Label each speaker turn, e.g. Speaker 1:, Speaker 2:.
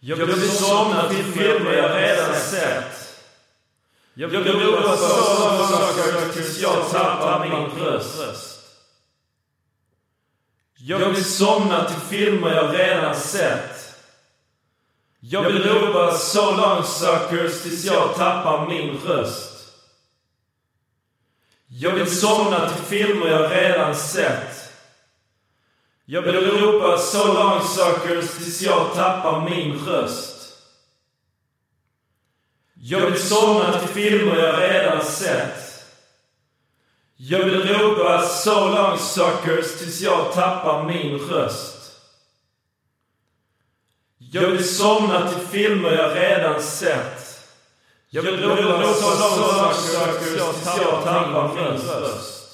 Speaker 1: Jag vill somna till filmer jag redan sett. Jag vill ropa sådana saker tills jag tappar min röst. Jag vill somna till filmer jag redan sett. Jag vill ropa so long suckers tills jag tappar min röst. Jag vill somna till filmer jag redan sett. Jag vill ropa so long suckers tills jag tappar min röst. Jag vill somna till filmer jag redan sett. Jag vill ropa so long suckers tills jag tappar min röst. Jag vill somna till filmer jag redan sett. Jag vill ropa so long suckers tills jag tappar min röst.